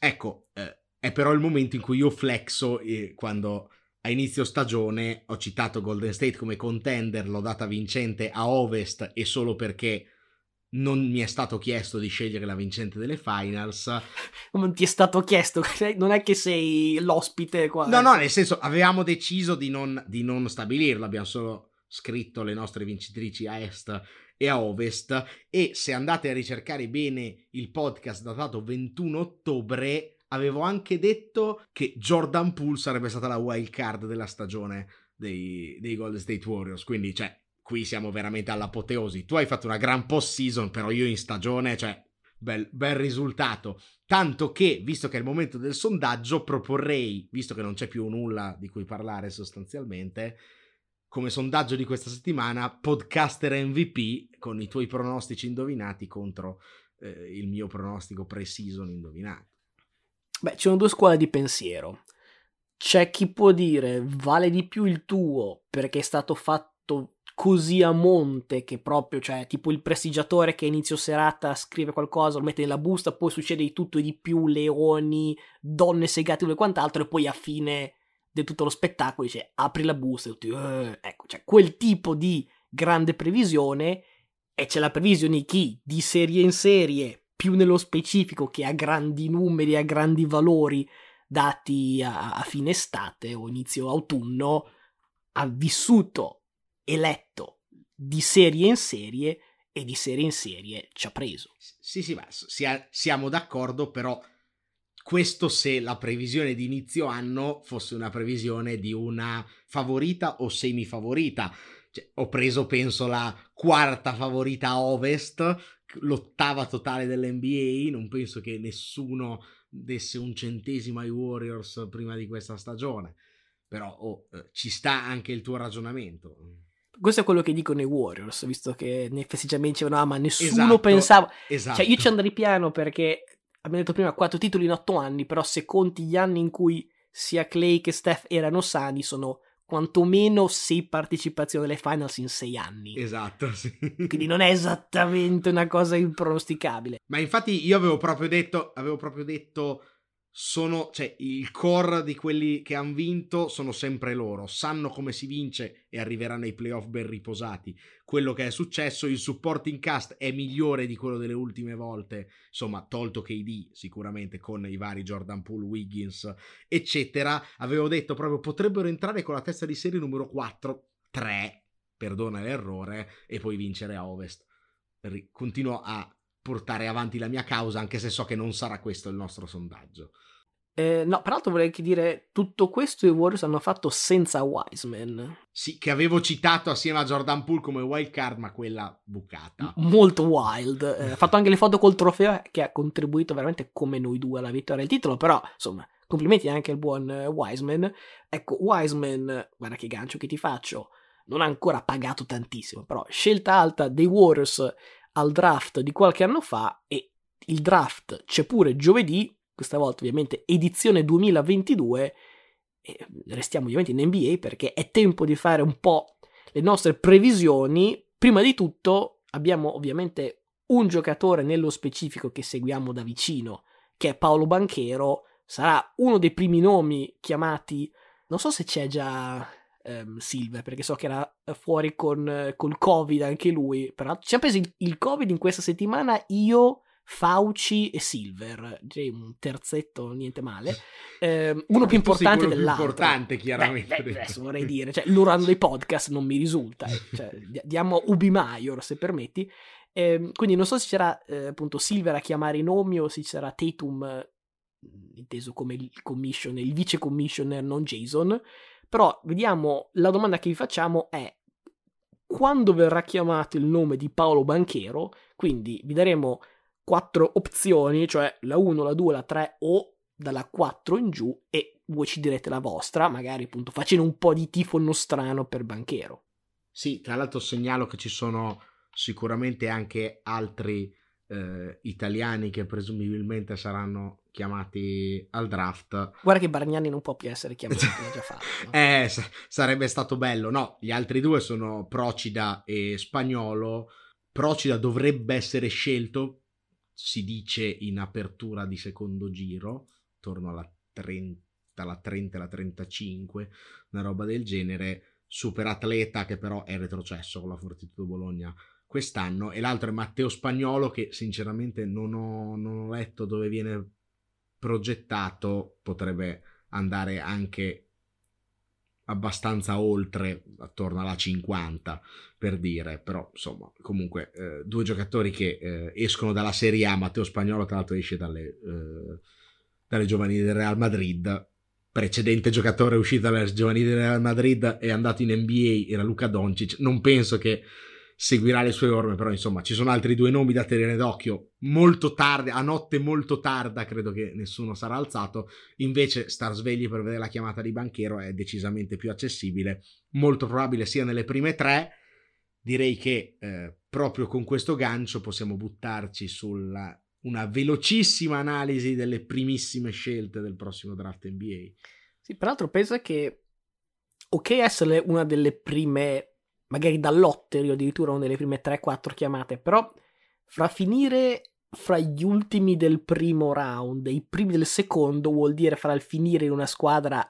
Ecco, eh, è però il momento in cui io flexo eh, quando a inizio stagione ho citato Golden State come contender, l'ho data vincente a Ovest e solo perché non mi è stato chiesto di scegliere la vincente delle finals.
Non ti è stato chiesto, non è che sei l'ospite qua.
No, no, nel senso avevamo deciso di non, di non stabilirlo, abbiamo solo scritto le nostre vincitrici a est e a ovest e se andate a ricercare bene il podcast datato 21 ottobre avevo anche detto che Jordan Poole sarebbe stata la wild card della stagione dei, dei Golden State Warriors. Quindi, cioè, qui siamo veramente all'apoteosi. Tu hai fatto una gran post season, però io in stagione, cioè, bel, bel risultato. Tanto che, visto che è il momento del sondaggio, proporrei, visto che non c'è più nulla di cui parlare sostanzialmente, come sondaggio di questa settimana, podcaster MVP con i tuoi pronostici indovinati contro eh, il mio pronostico pre-season indovinato.
Beh, ci sono due scuole di pensiero. C'è chi può dire vale di più il tuo perché è stato fatto così a monte che proprio, cioè, tipo il prestigiatore che a inizio serata scrive qualcosa, lo mette nella busta, poi succede di tutto e di più, leoni, donne segate e quant'altro, e poi a fine di tutto lo spettacolo dice apri la busta e tutti, uh, ecco, cioè quel tipo di grande previsione e c'è la previsione di chi di serie in serie più nello specifico che a grandi numeri, a grandi valori dati a, a fine estate o inizio autunno, ha vissuto e letto di serie in serie e di serie in serie ci ha preso.
Sì, sì, ma siamo d'accordo, però questo se la previsione di inizio anno fosse una previsione di una favorita o semifavorita. Cioè, ho preso, penso, la quarta favorita a ovest l'ottava totale dell'NBA, non penso che nessuno desse un centesimo ai Warriors prima di questa stagione, però oh, eh, ci sta anche il tuo ragionamento.
Questo è quello che dicono i Warriors, visto che nei festeggiamenti dicevano, ah, ma nessuno esatto, pensava... Esatto. Cioè, io ci andrei piano perché, abbiamo detto prima, quattro titoli in otto anni, però se conti gli anni in cui sia Clay che Steph erano sani, sono quantomeno sei partecipazioni alle finals in sei anni.
Esatto, sì.
Quindi non è esattamente una cosa impronosticabile.
Ma infatti io avevo proprio detto, avevo proprio detto sono, cioè, il core di quelli che hanno vinto sono sempre loro, sanno come si vince e arriveranno ai playoff ben riposati. Quello che è successo, il supporting cast è migliore di quello delle ultime volte, insomma, tolto KD sicuramente con i vari Jordan Poole, Wiggins, eccetera. Avevo detto proprio potrebbero entrare con la testa di serie numero 4 3, perdona l'errore, e poi vincere a Ovest. Continuo a portare avanti la mia causa, anche se so che non sarà questo il nostro sondaggio.
Eh, no, peraltro vorrei dire, tutto questo i Warriors hanno fatto senza Wiseman.
Sì, che avevo citato assieme a Jordan Poole come wild card, ma quella bucata.
M- molto wild. Eh, ha fatto anche le foto col trofeo che ha contribuito veramente come noi due alla vittoria del titolo, però insomma, complimenti anche al buon uh, Wiseman. Ecco, Wiseman, guarda che gancio che ti faccio, non ha ancora pagato tantissimo, però scelta alta dei Warriors al draft di qualche anno fa e il draft c'è pure giovedì questa volta ovviamente edizione 2022, e restiamo ovviamente in NBA perché è tempo di fare un po' le nostre previsioni. Prima di tutto abbiamo ovviamente un giocatore nello specifico che seguiamo da vicino, che è Paolo Banchero, sarà uno dei primi nomi chiamati, non so se c'è già um, Silver, perché so che era fuori con col Covid anche lui, però ci ha preso il, il Covid in questa settimana, io Fauci e Silver, direi un terzetto, niente male, eh, uno più importante
più
dell'altro.
importante, chiaramente.
Beh, beh, adesso vorrei dire, cioè, loro hanno dei podcast, non mi risulta, eh. cioè, diamo Ubi Maior, se permetti. Eh, quindi non so se c'era eh, appunto Silver a chiamare i nomi o se c'era Tatum, inteso come il commissioner, il vice commissioner, non Jason. Però vediamo, la domanda che vi facciamo è quando verrà chiamato il nome di Paolo Banchero, quindi vi daremo quattro opzioni, cioè la 1, la 2, la 3 o dalla 4 in giù e voi ci direte la vostra, magari appunto facendo un po' di tifo nostrano per Banchero.
Sì, tra l'altro segnalo che ci sono sicuramente anche altri eh, italiani che presumibilmente saranno chiamati al draft.
Guarda che Bargnani non può più essere chiamato,
eh, sarebbe stato bello. No, gli altri due sono Procida e Spagnolo. Procida dovrebbe essere scelto si dice in apertura di secondo giro, attorno alla 30, alla 30, alla 35, una roba del genere, super atleta che però è retrocesso con la Fortitudo Bologna quest'anno, e l'altro è Matteo Spagnolo che sinceramente non ho, non ho letto dove viene progettato, potrebbe andare anche abbastanza oltre, attorno alla 50 per dire, però insomma comunque eh, due giocatori che eh, escono dalla Serie A, Matteo Spagnolo tra l'altro esce dalle, eh, dalle giovanili del Real Madrid, precedente giocatore uscito dalle giovanili del Real Madrid è andato in NBA, era Luca Doncic, non penso che seguirà le sue orme, però insomma ci sono altri due nomi da tenere d'occhio, molto tardi, a notte molto tarda credo che nessuno sarà alzato, invece star svegli per vedere la chiamata di banchero è decisamente più accessibile, molto probabile sia nelle prime tre, direi che eh, proprio con questo gancio possiamo buttarci sulla una velocissima analisi delle primissime scelte del prossimo draft NBA.
Sì, peraltro pensa che ok essere una delle prime magari dall'otterio addirittura una delle prime 3-4 chiamate, però fra finire fra gli ultimi del primo round e i primi del secondo vuol dire fra il finire in una squadra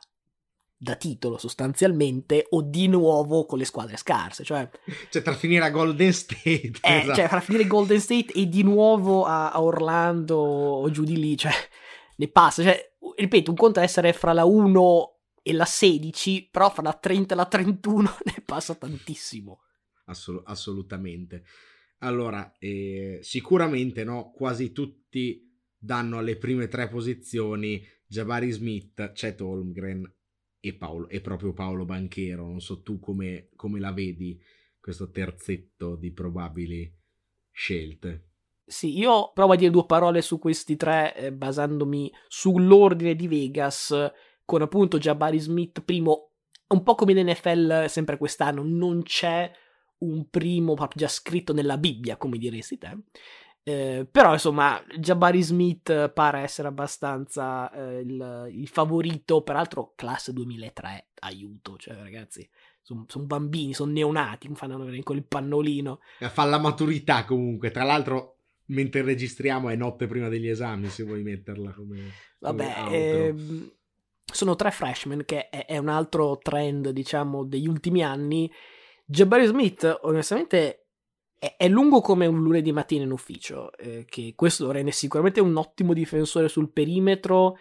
da titolo sostanzialmente o di nuovo con le squadre scarse cioè,
cioè tra finire a Golden State
eh, esatto. cioè fra finire Golden State e di nuovo a, a Orlando o giù di lì cioè ne passa cioè ripeto un conto è essere fra la 1 e la 16, però fra la 30 e la 31 ne passa tantissimo.
Assol- assolutamente. Allora, eh, sicuramente no, quasi tutti danno alle prime tre posizioni Jabari Smith, Chet Holmgren e, Paolo, e proprio Paolo Banchero. Non so tu come, come la vedi questo terzetto di probabili scelte.
Sì, io provo a dire due parole su questi tre eh, basandomi sull'ordine di Vegas con appunto Jabari Smith primo, un po' come in NFL sempre quest'anno, non c'è un primo proprio già scritto nella Bibbia, come diresti te. Eh, però insomma Jabari Smith pare essere abbastanza eh, il, il, favorito peraltro classe 2003 aiuto cioè ragazzi sono son bambini sono neonati fanno con il pannolino
fa la maturità comunque tra l'altro mentre registriamo è notte prima degli esami se vuoi metterla come
vabbè ehm, sono tre freshman, che è, è un altro trend, diciamo, degli ultimi anni. Jabari Smith, onestamente, è, lungo come un lunedì mattina in ufficio, eh, che questo lo rende sicuramente un ottimo difensore sul perimetro,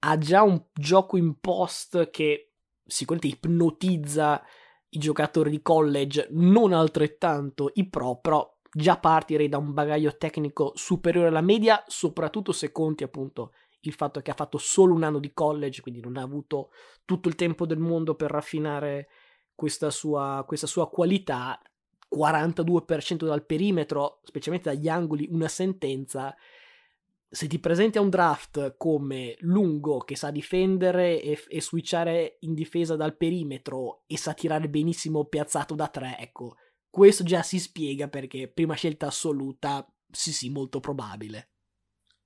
ha già un gioco in post che sicuramente ipnotizza i giocatori di college, non altrettanto i pro, però già partirei da un bagaglio tecnico superiore alla media, soprattutto se conti appunto il fatto che ha fatto solo un anno di college, quindi non ha avuto tutto il tempo del mondo per raffinare questa sua, questa sua qualità. 42% dal perimetro, specialmente dagli angoli, una sentenza. Se ti presenti a un draft come lungo che sa difendere e, e switchare in difesa dal perimetro e sa tirare benissimo piazzato da tre, ecco, questo già si spiega perché prima scelta assoluta, sì sì, molto probabile.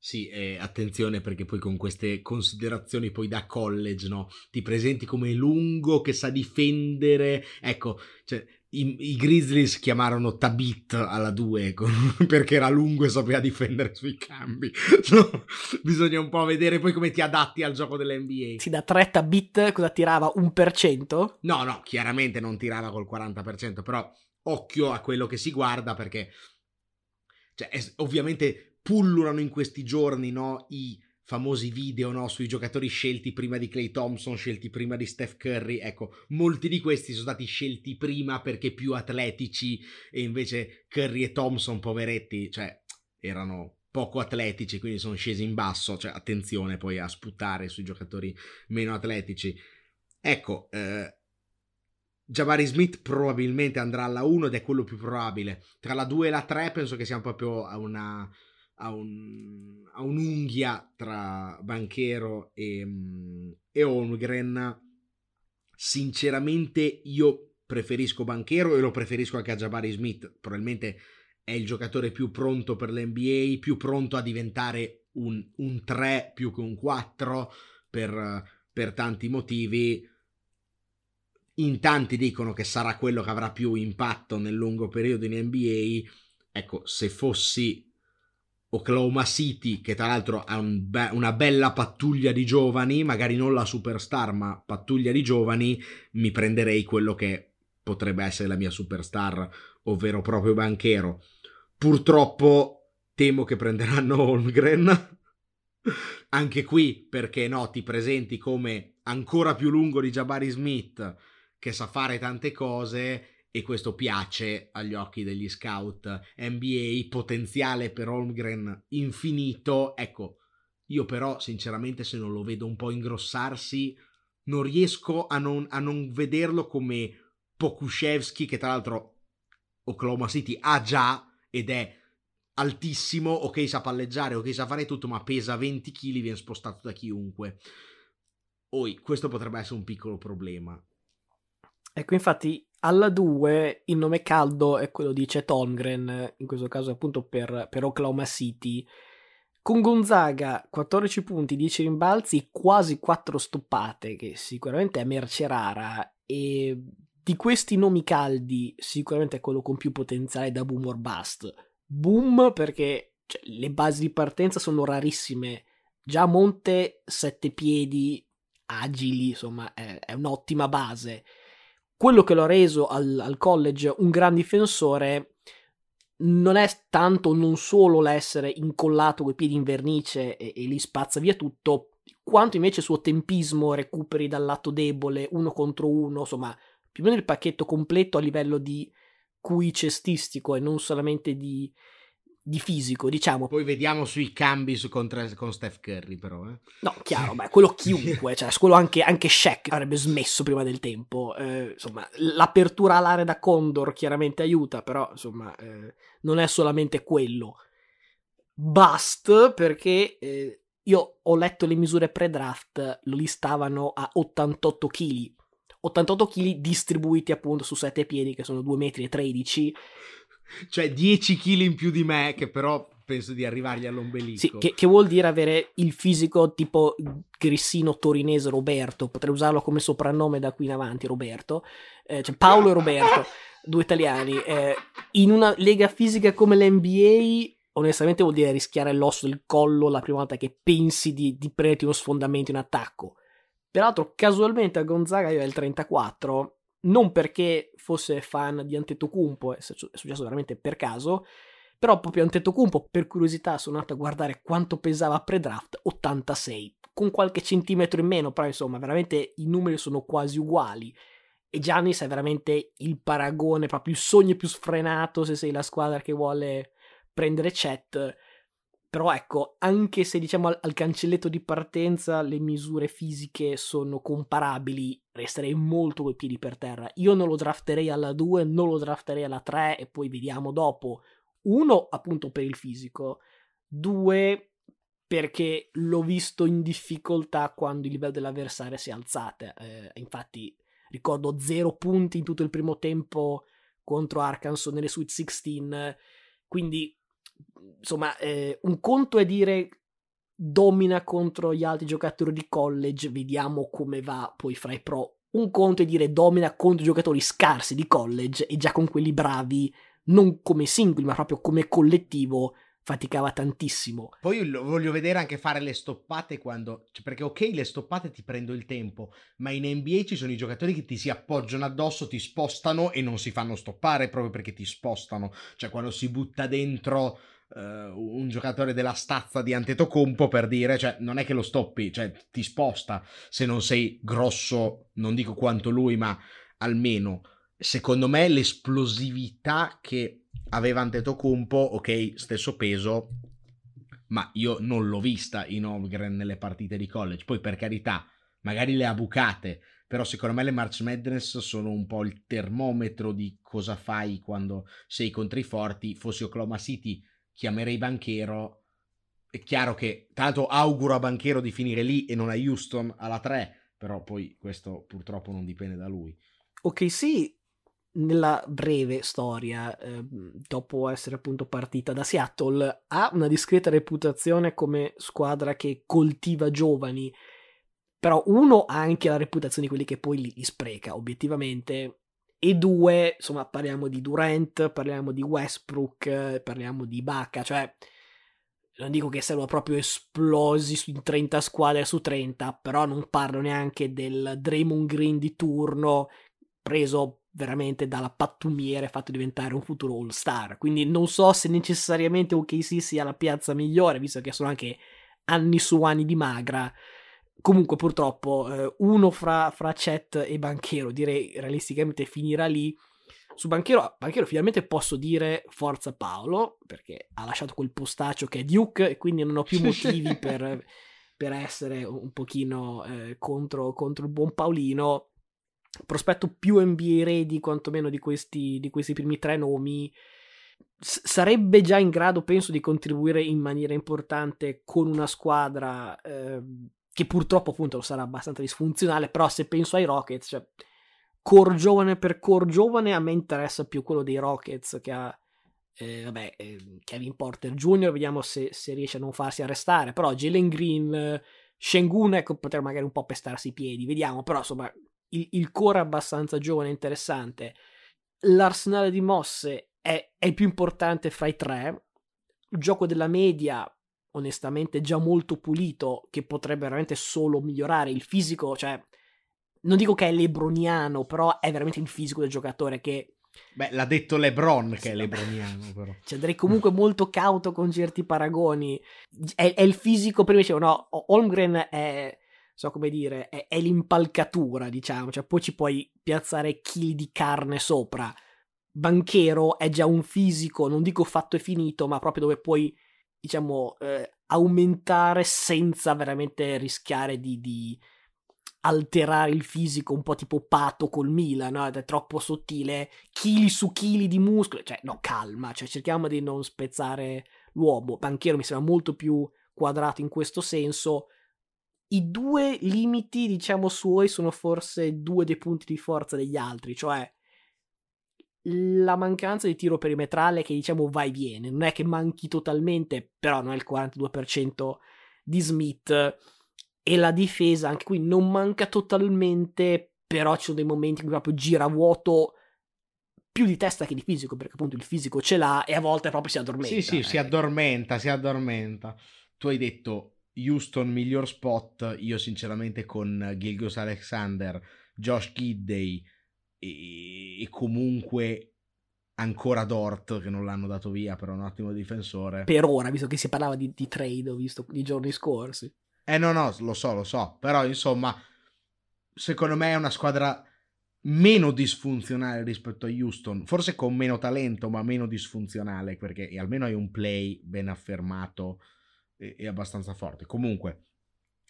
Sì, eh, attenzione perché poi con queste considerazioni poi da college, no? Ti presenti come lungo che sa difendere. Ecco, cioè, i, i Grizzlies chiamarono Tabit alla 2 con, perché era lungo e sapeva difendere sui cambi. No, bisogna un po' vedere poi come ti adatti al gioco dell'NBA.
Sì, da 3 Tabit cosa tirava? Un per cento?
No, no, chiaramente non tirava col 40%, però occhio a quello che si guarda perché... Cioè, è, ovviamente pullulano in questi giorni no, i famosi video no, sui giocatori scelti prima di Clay Thompson, scelti prima di Steph Curry. Ecco, molti di questi sono stati scelti prima perché più atletici e invece Curry e Thompson, poveretti, cioè erano poco atletici, quindi sono scesi in basso. Cioè, attenzione poi a sputare sui giocatori meno atletici. Ecco, eh, Jabari Smith probabilmente andrà alla 1 ed è quello più probabile. Tra la 2 e la 3 penso che siamo proprio a una a, un, a un'unghia tra Banchero e, mm, e Holmgren. Sinceramente io preferisco Banchero e lo preferisco anche a Jabari Smith. Probabilmente è il giocatore più pronto per l'NBA, più pronto a diventare un, un 3 più che un 4 per, per tanti motivi. In tanti dicono che sarà quello che avrà più impatto nel lungo periodo in NBA. Ecco, se fossi Oklahoma City, che tra l'altro ha un be- una bella pattuglia di giovani, magari non la superstar, ma pattuglia di giovani, mi prenderei quello che potrebbe essere la mia superstar, ovvero proprio Banchero. Purtroppo temo che prenderanno Holmgren. Anche qui, perché no, ti presenti come ancora più lungo di Jabari Smith, che sa fare tante cose e questo piace agli occhi degli scout NBA, potenziale per Holmgren infinito. Ecco, io però sinceramente se non lo vedo un po' ingrossarsi, non riesco a non, a non vederlo come Pokushevsky, che tra l'altro Oklahoma City ha già ed è altissimo, ok sa palleggiare, ok sa fare tutto, ma pesa 20 kg, viene spostato da chiunque. Oi, questo potrebbe essere un piccolo problema.
Ecco, infatti alla 2 il nome caldo è quello di Chet Holmgren, in questo caso appunto per, per Oklahoma City. Con Gonzaga 14 punti, 10 rimbalzi, quasi 4 stoppate, che sicuramente è merce rara. E di questi nomi caldi, sicuramente è quello con più potenziale da boom or bust. Boom perché cioè, le basi di partenza sono rarissime. Già Monte 7 piedi, agili, insomma, è, è un'ottima base quello che lo ha reso al, al college un gran difensore non è tanto non solo l'essere incollato coi piedi in vernice e, e lì spazza via tutto, quanto invece il suo tempismo, recuperi dal lato debole, uno contro uno, insomma, più o meno il pacchetto completo a livello di QI cestistico e non solamente di, di fisico, diciamo.
Poi vediamo sui cambi su, con, con, Steph Curry, però. Eh.
No, chiaro, beh, quello chiunque, cioè, quello anche, anche Shaq avrebbe smesso prima del tempo. Eh, insomma, l'apertura all'area da Condor chiaramente aiuta, però, insomma, eh, non è solamente quello. Bust, perché eh, io ho letto le misure pre-draft, lo listavano a 88 kg. 88 kg distribuiti appunto su 7 piedi, che sono 2,13 metri
cioè 10 kg in più di me, che però penso di arrivargli all'ombelico.
Sì, che, che, vuol dire avere il fisico tipo grissino torinese Roberto, potrei usarlo come soprannome da qui in avanti, Roberto. Eh, cioè Paolo e Roberto, due italiani. Eh, in una lega fisica come l'NBA, onestamente vuol dire rischiare l'osso del collo la prima volta che pensi di, di prenderti uno sfondamento in attacco. Peraltro, casualmente a Gonzaga io è il 34 non perché fosse fan di Antetokounmpo, è successo veramente per caso, però proprio Antetokounmpo, per curiosità, sono andato a guardare quanto pesava pre-draft, 86, con qualche centimetro in meno, però insomma, veramente i numeri sono quasi uguali. e Giannis è veramente il paragone, proprio il sogno più sfrenato se sei la squadra che vuole prendere Chet. Però ecco, anche se diciamo al, al, cancelletto di partenza le misure fisiche sono comparabili, resterei molto coi piedi per terra. Io non lo drafterei alla 2, non lo drafterei alla 3 e poi vediamo dopo. Uno, appunto per il fisico. Due, perché l'ho visto in difficoltà quando il livello dell'avversario si è alzato. Eh, infatti ricordo zero punti in tutto il primo tempo contro Arkansas nelle Sweet 16, quindi insomma eh, un conto è dire domina contro gli altri giocatori di college, vediamo come va poi fra i pro. Un conto è dire domina contro giocatori scarsi di college e già con quelli bravi, non come singoli ma proprio come collettivo, faticava tantissimo.
Poi lo voglio vedere anche fare le stoppate quando. Cioè, perché, ok, le stoppate ti prendo il tempo, ma in NBA ci sono i giocatori che ti si appoggiano addosso, ti spostano e non si fanno stoppare proprio perché ti spostano. Cioè, quando si butta dentro. Uh, un giocatore della stazza di Antetokounmpo per dire, cioè non è che lo stoppi, cioè ti sposta se non sei grosso, non dico quanto lui, ma almeno secondo me l'esplosività che aveva Antetokounmpo, ok, stesso peso, ma io non l'ho vista in Holmgren nelle partite di college. Poi per carità, magari le ha bucate, però secondo me le March Madness sono un po' il termometro di cosa fai quando sei contro i forti. Fossi Oklahoma City, chiamerei Banchero. È chiaro che, tra l'altro, auguro a Banchero di finire lì e non a Houston alla 3, però poi questo purtroppo non dipende da lui.
Ok, sì, nella breve storia, eh, dopo essere appunto partita da Seattle, ha una discreta reputazione come squadra che coltiva giovani, però uno ha anche la reputazione di quelli che poi li, li spreca, obiettivamente, e due, insomma, parliamo di Durant, parliamo di Westbrook, parliamo di Bacca, cioè non dico che siano proprio esplosi in 30 squadre su 30, però non parlo neanche del Draymond Green di turno preso veramente dalla pattumiera e fatto diventare un futuro all star. Quindi non so se necessariamente OKC sia la piazza migliore, visto che sono anche anni su anni di magra. Comunque, purtroppo, eh, uno fra, fra Chet e Banchero, direi realisticamente finirà lì. Su Banchero, Banchero finalmente posso dire forza Paolo, perché ha lasciato quel postaccio che è Duke e quindi non ho più motivi per, per essere un pochino eh, contro, contro il buon Paolino prospetto più NBA ready quantomeno di questi, di questi primi tre nomi sarebbe già in grado penso di contribuire in maniera importante con una squadra eh, che purtroppo appunto sarà abbastanza disfunzionale però se penso ai Rockets cioè, core giovane per core giovane a me interessa più quello dei Rockets che ha eh, vabbè, eh, Kevin Porter Jr. vediamo se, se, riesce a non farsi arrestare però Jalen Green Shengun ecco poter magari un po' pestarsi i piedi vediamo però insomma il, il core abbastanza giovane e interessante. L'arsenale di mosse è, è il più importante fra i tre. Il gioco della media, onestamente, già molto pulito, che potrebbe veramente solo migliorare. Il fisico, cioè, non dico che è lebroniano, però è veramente il fisico del giocatore che
Beh, l'ha detto LeBron che è lebroniano, però.
Cioè, andrei comunque molto cauto con certi paragoni. È, è il fisico, prima dicevo, no, Holmgren è, so come dire, è, è l'impalcatura, diciamo, cioè poi ci puoi piazzare chili di carne sopra. Banchero è già un fisico, non dico fatto e finito, ma proprio dove puoi, diciamo, eh, aumentare senza veramente rischiare di, di, alterare il fisico, un po' tipo pato col Milan, no? È troppo sottile, chili su chili di muscolo, cioè no, calma, cioè cerchiamo di non spezzare l'uomo. Banchero mi sembra molto più quadrato in questo senso, i due limiti, diciamo, suoi sono forse due dei punti di forza degli altri, cioè la mancanza di tiro perimetrale che diciamo va e viene, non è che manchi totalmente, però non è il 42% di Smith e la difesa anche qui non manca totalmente, però ci sono dei momenti in cui proprio gira vuoto più di testa che di fisico, perché appunto il fisico ce l'ha e a volte proprio si addormenta.
Sì, sì, eh. si addormenta, si addormenta. Tu hai detto Houston miglior spot, io sinceramente con Gilgos Alexander, Josh Giddey e, e, comunque ancora Dort che non l'hanno dato via però un ottimo difensore.
Per ora, visto che si parlava di, di trade, ho visto i giorni scorsi.
Eh no, no, lo so, lo so, però insomma, secondo me è una squadra meno disfunzionale rispetto a Houston, forse con meno talento, ma meno disfunzionale perché almeno hai un play ben affermato e, e abbastanza forte. Comunque,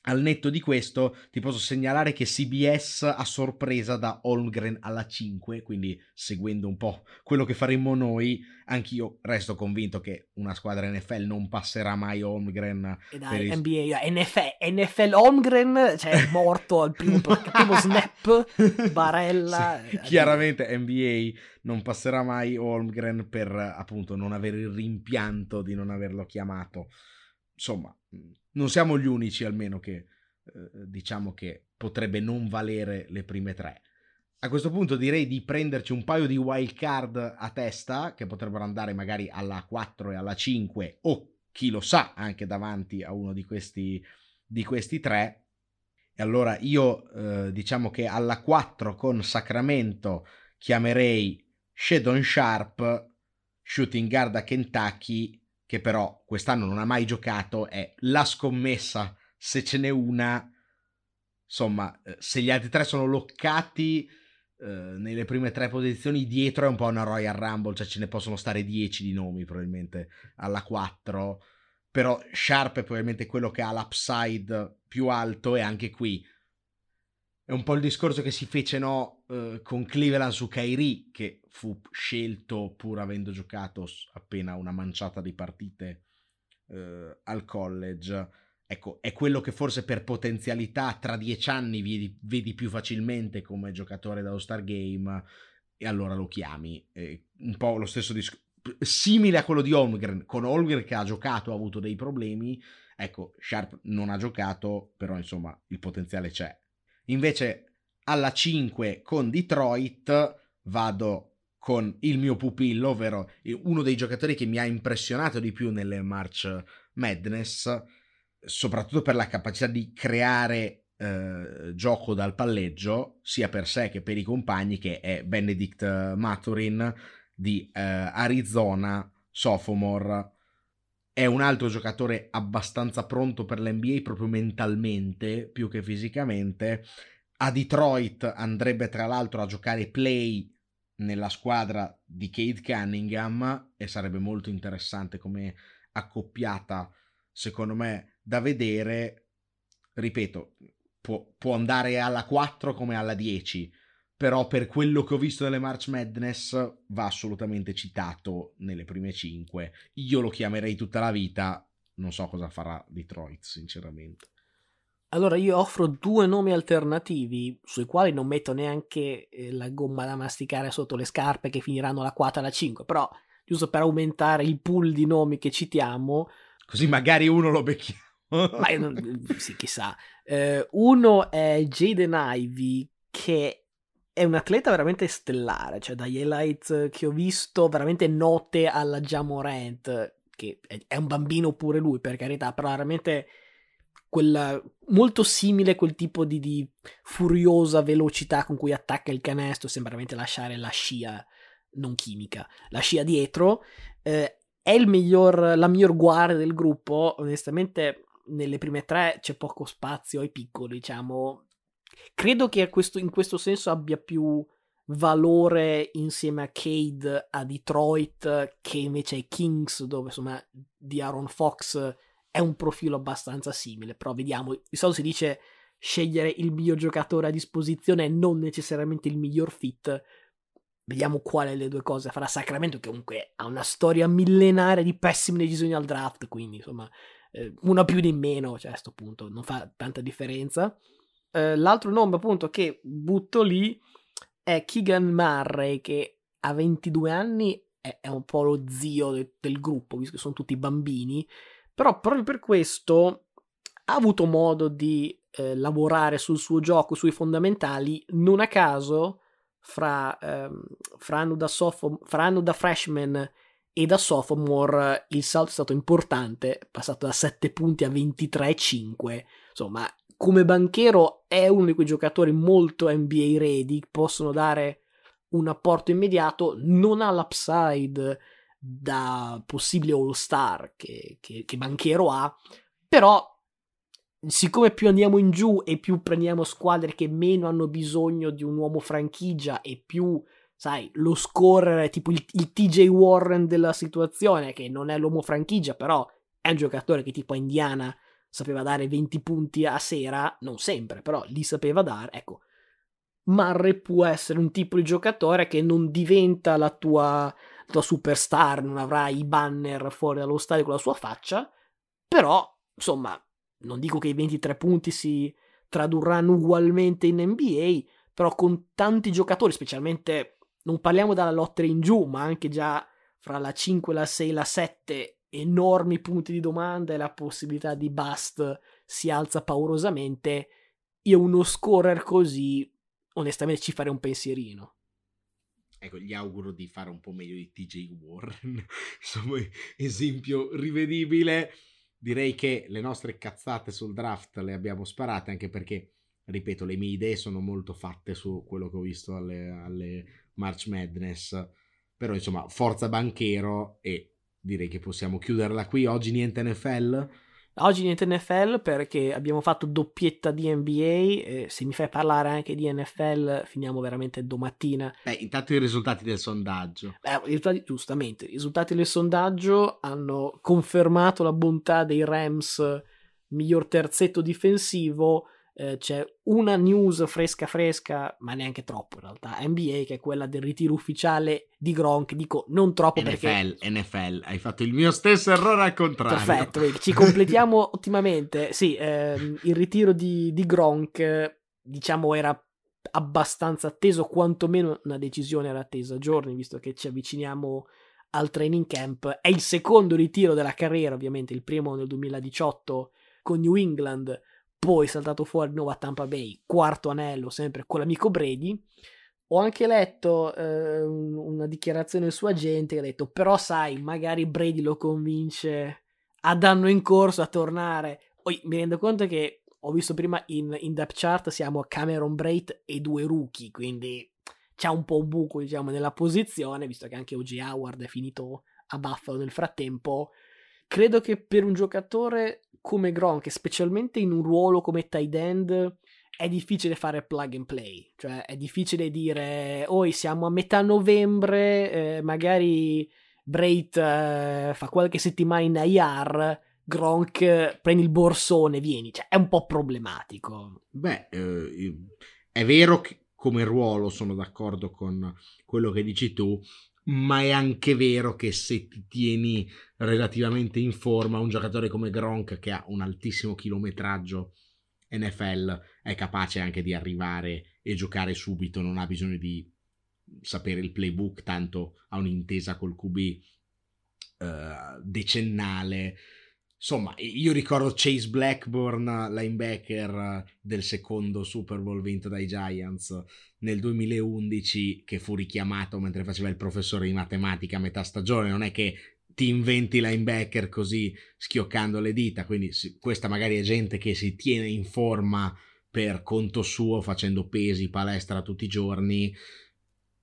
al netto di questo, ti posso segnalare che CBS a sorpresa da Holmgren alla 5, quindi seguendo un po' quello che faremmo noi, anch'io resto convinto che una squadra NFL non passerà mai Holmgren.
E dai, il... NBA, NFL, NFL Holmgren, cioè è morto al primo, primo snap, Barella.
Sì, chiaramente NBA non passerà mai Holmgren per appunto non avere il rimpianto di non averlo chiamato. Insomma non siamo gli unici almeno che eh, diciamo che potrebbe non valere le prime tre. A questo punto direi di prenderci un paio di wild card a testa che potrebbero andare magari alla 4 e alla 5 o chi lo sa anche davanti a uno di questi, di questi tre. E allora io eh, diciamo che alla 4 con Sacramento chiamerei Shadon Sharp, shooting guard a Kentucky che però quest'anno non ha mai giocato, è la scommessa, se ce n'è una, insomma, eh, se gli altri tre sono loccati eh, nelle prime tre posizioni, dietro è un po' una Royal Rumble, cioè ce ne possono stare dieci di nomi probabilmente alla 4, però Sharp è probabilmente quello che ha l'upside più alto e anche qui è un po' il discorso che si fece no, eh, con Cleveland su Kyrie, che fu scelto pur avendo giocato appena una manciata di partite eh, al college. Ecco, è quello che forse per potenzialità tra dieci anni vedi, vedi più facilmente come giocatore dallo Star Game e allora lo chiami. È un po' lo stesso discorso, simile a quello di Holmgren, con Holmgren che ha giocato, ha avuto dei problemi. Ecco, Sharp non ha giocato, però insomma il potenziale c'è Invece alla 5 con Detroit vado con il mio pupillo, ovvero uno dei giocatori che mi ha impressionato di più nelle March Madness, soprattutto per la capacità di creare eh, gioco dal palleggio, sia per sé che per i compagni, che è Benedict Maturin di eh, Arizona, sophomore. È un altro giocatore abbastanza pronto per l'NBA proprio mentalmente più che fisicamente. A Detroit andrebbe tra l'altro a giocare play nella squadra di Kate Cunningham e sarebbe molto interessante come accoppiata secondo me da vedere ripeto può, può andare alla 4 come alla 10 però per quello che ho visto nelle March Madness va assolutamente citato nelle prime 5. Io lo chiamerei tutta la vita, non so cosa farà Detroit, sinceramente.
Allora io offro due nomi alternativi sui quali non metto neanche eh, la gomma da masticare sotto le scarpe che finiranno la 4 e la 5, però giusto per aumentare il pool di nomi che citiamo.
Così magari uno lo becchiamo.
Ma non, sì, chissà. Eh, uno è Jaden Ivy che è un atleta veramente stellare, cioè dagli highlights che ho visto, veramente note alla Jamorant, che è un bambino pure lui, per carità, però veramente quella, molto simile a quel tipo di, di, furiosa velocità con cui attacca il canestro, sembra veramente lasciare la scia, non chimica, la scia dietro. Eh, è miglior, la miglior guardia del gruppo, onestamente nelle prime tre c'è poco spazio ai piccoli, diciamo, Credo che questo, in questo senso abbia più valore insieme a Cade a Detroit che invece ai Kings dove insomma di Aaron Fox è un profilo abbastanza simile. Però vediamo di solito si dice scegliere il miglior giocatore a disposizione e non necessariamente il miglior fit. Vediamo quale delle due cose farà Sacramento che comunque ha una storia millenaria di pessime decisioni al draft quindi insomma eh, una più di meno cioè a questo punto non fa tanta differenza eh, l'altro nome appunto che butto lì è Keegan Murray che a 22 anni è, è un po' lo zio de, del gruppo, visto che sono tutti bambini, però proprio per questo ha avuto modo di eh, lavorare sul suo gioco, sui fondamentali, non a caso fra, ehm, fra, anno, da sophom- fra anno da freshman e da sophomore il salto è stato importante, passato da 7 punti a 23,5, insomma come banchero è uno di quei giocatori molto NBA ready, possono dare un apporto immediato, non ha l'upside da possibile all-star che, che, che banchero ha, però siccome più andiamo in giù e più prendiamo squadre che meno hanno bisogno di un uomo franchigia e più, sai, lo scorrere, tipo il, il TJ Warren della situazione, che non è l'uomo franchigia, però è un giocatore che tipo a Indiana sapeva dare 20 punti a sera, non sempre, però li sapeva dare, ecco. Marre può essere un tipo di giocatore che non diventa la tua, la tua superstar, non avrà i banner fuori dallo stadio con la sua faccia, però, insomma, non dico che i 23 punti si tradurranno ugualmente in NBA, però con tanti giocatori, specialmente non parliamo dalla lotta in giù, ma anche già fra la 5, la 6, la 7, enormi punti di domanda e la possibilità di bust si alza paurosamente. Io uno scorer così, onestamente ci farei un pensierino.
Ecco, gli auguro di fare un po' meglio di TJ Warren, insomma, esempio rivedibile direi che le nostre cazzate sul draft le abbiamo sparate anche perché, ripeto, le mie idee sono molto fatte su quello che ho visto alle, alle March Madness. Però insomma, forza banchero e direi che possiamo chiuderla qui. Oggi niente NFL.
Oggi niente NFL perché abbiamo fatto doppietta di NBA se mi fai parlare anche di NFL finiamo veramente domattina.
Beh, intanto i risultati del sondaggio.
Eh, i risultati, giustamente, i risultati del sondaggio hanno confermato la bontà dei Rams miglior terzetto difensivo eh, c'è una news fresca fresca, ma neanche troppo in realtà, NBA che è quella del ritiro ufficiale di Gronk, dico non troppo
NFL,
perché...
NFL, hai fatto il mio stesso errore al contrario.
Perfetto, ci completiamo ottimamente. Sì, ehm, il ritiro di, di Gronk diciamo era abbastanza atteso, quantomeno una decisione era attesa giorni, visto che ci avviciniamo al training camp. È il secondo ritiro della carriera, ovviamente, il primo nel 2018 con New England, poi saltato fuori di nuovo a Tampa Bay, quarto anello sempre con l'amico Brady. Ho anche letto eh, una dichiarazione del suo agente che ha detto: Però, sai, magari Brady lo convince ad anno in corso a tornare. Poi mi rendo conto che ho visto prima in, in depth chart siamo a Cameron Braid e due rookie, quindi c'è un po' un buco, diciamo, nella posizione, visto che anche OG Howard è finito a Buffalo nel frattempo. Credo che per un giocatore come Gronk, specialmente in un ruolo come tight end, è difficile fare plug and play, cioè è difficile dire, oi siamo a metà novembre, eh, magari Brait eh, fa qualche settimana in IR, Gronk prendi il borsone, vieni, cioè è un po' problematico.
Beh, eh, è vero che come ruolo sono d'accordo con quello che dici tu, ma è anche vero che se ti tieni relativamente in forma un giocatore come Gronk che ha un altissimo chilometraggio NFL è capace anche di arrivare e giocare subito, non ha bisogno di sapere il playbook, tanto ha un'intesa col QB uh, decennale Insomma, io ricordo Chase Blackburn, linebacker del secondo Super Bowl vinto dai Giants nel 2011, che fu richiamato mentre faceva il professore di matematica a metà stagione. Non è che ti inventi linebacker così schioccando le dita. Quindi questa magari è gente che si tiene in forma per conto suo, facendo pesi, palestra tutti i giorni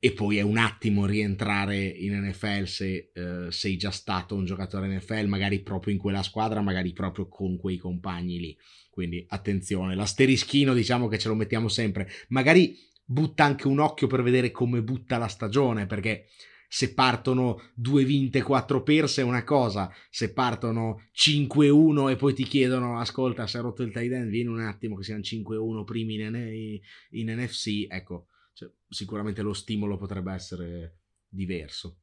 e poi è un attimo rientrare in NFL se uh, sei già stato un giocatore NFL, magari proprio in quella squadra, magari proprio con quei compagni lì. Quindi attenzione, l'asterischino diciamo che ce lo mettiamo sempre. Magari butta anche un occhio per vedere come butta la stagione, perché se partono due vinte, quattro perse è una cosa, se partono 5-1 e poi ti chiedono ascolta se hai rotto il tight end, vieni un attimo che siano 5-1 primi in, in NFC, ecco cioè, sicuramente lo stimolo potrebbe essere diverso.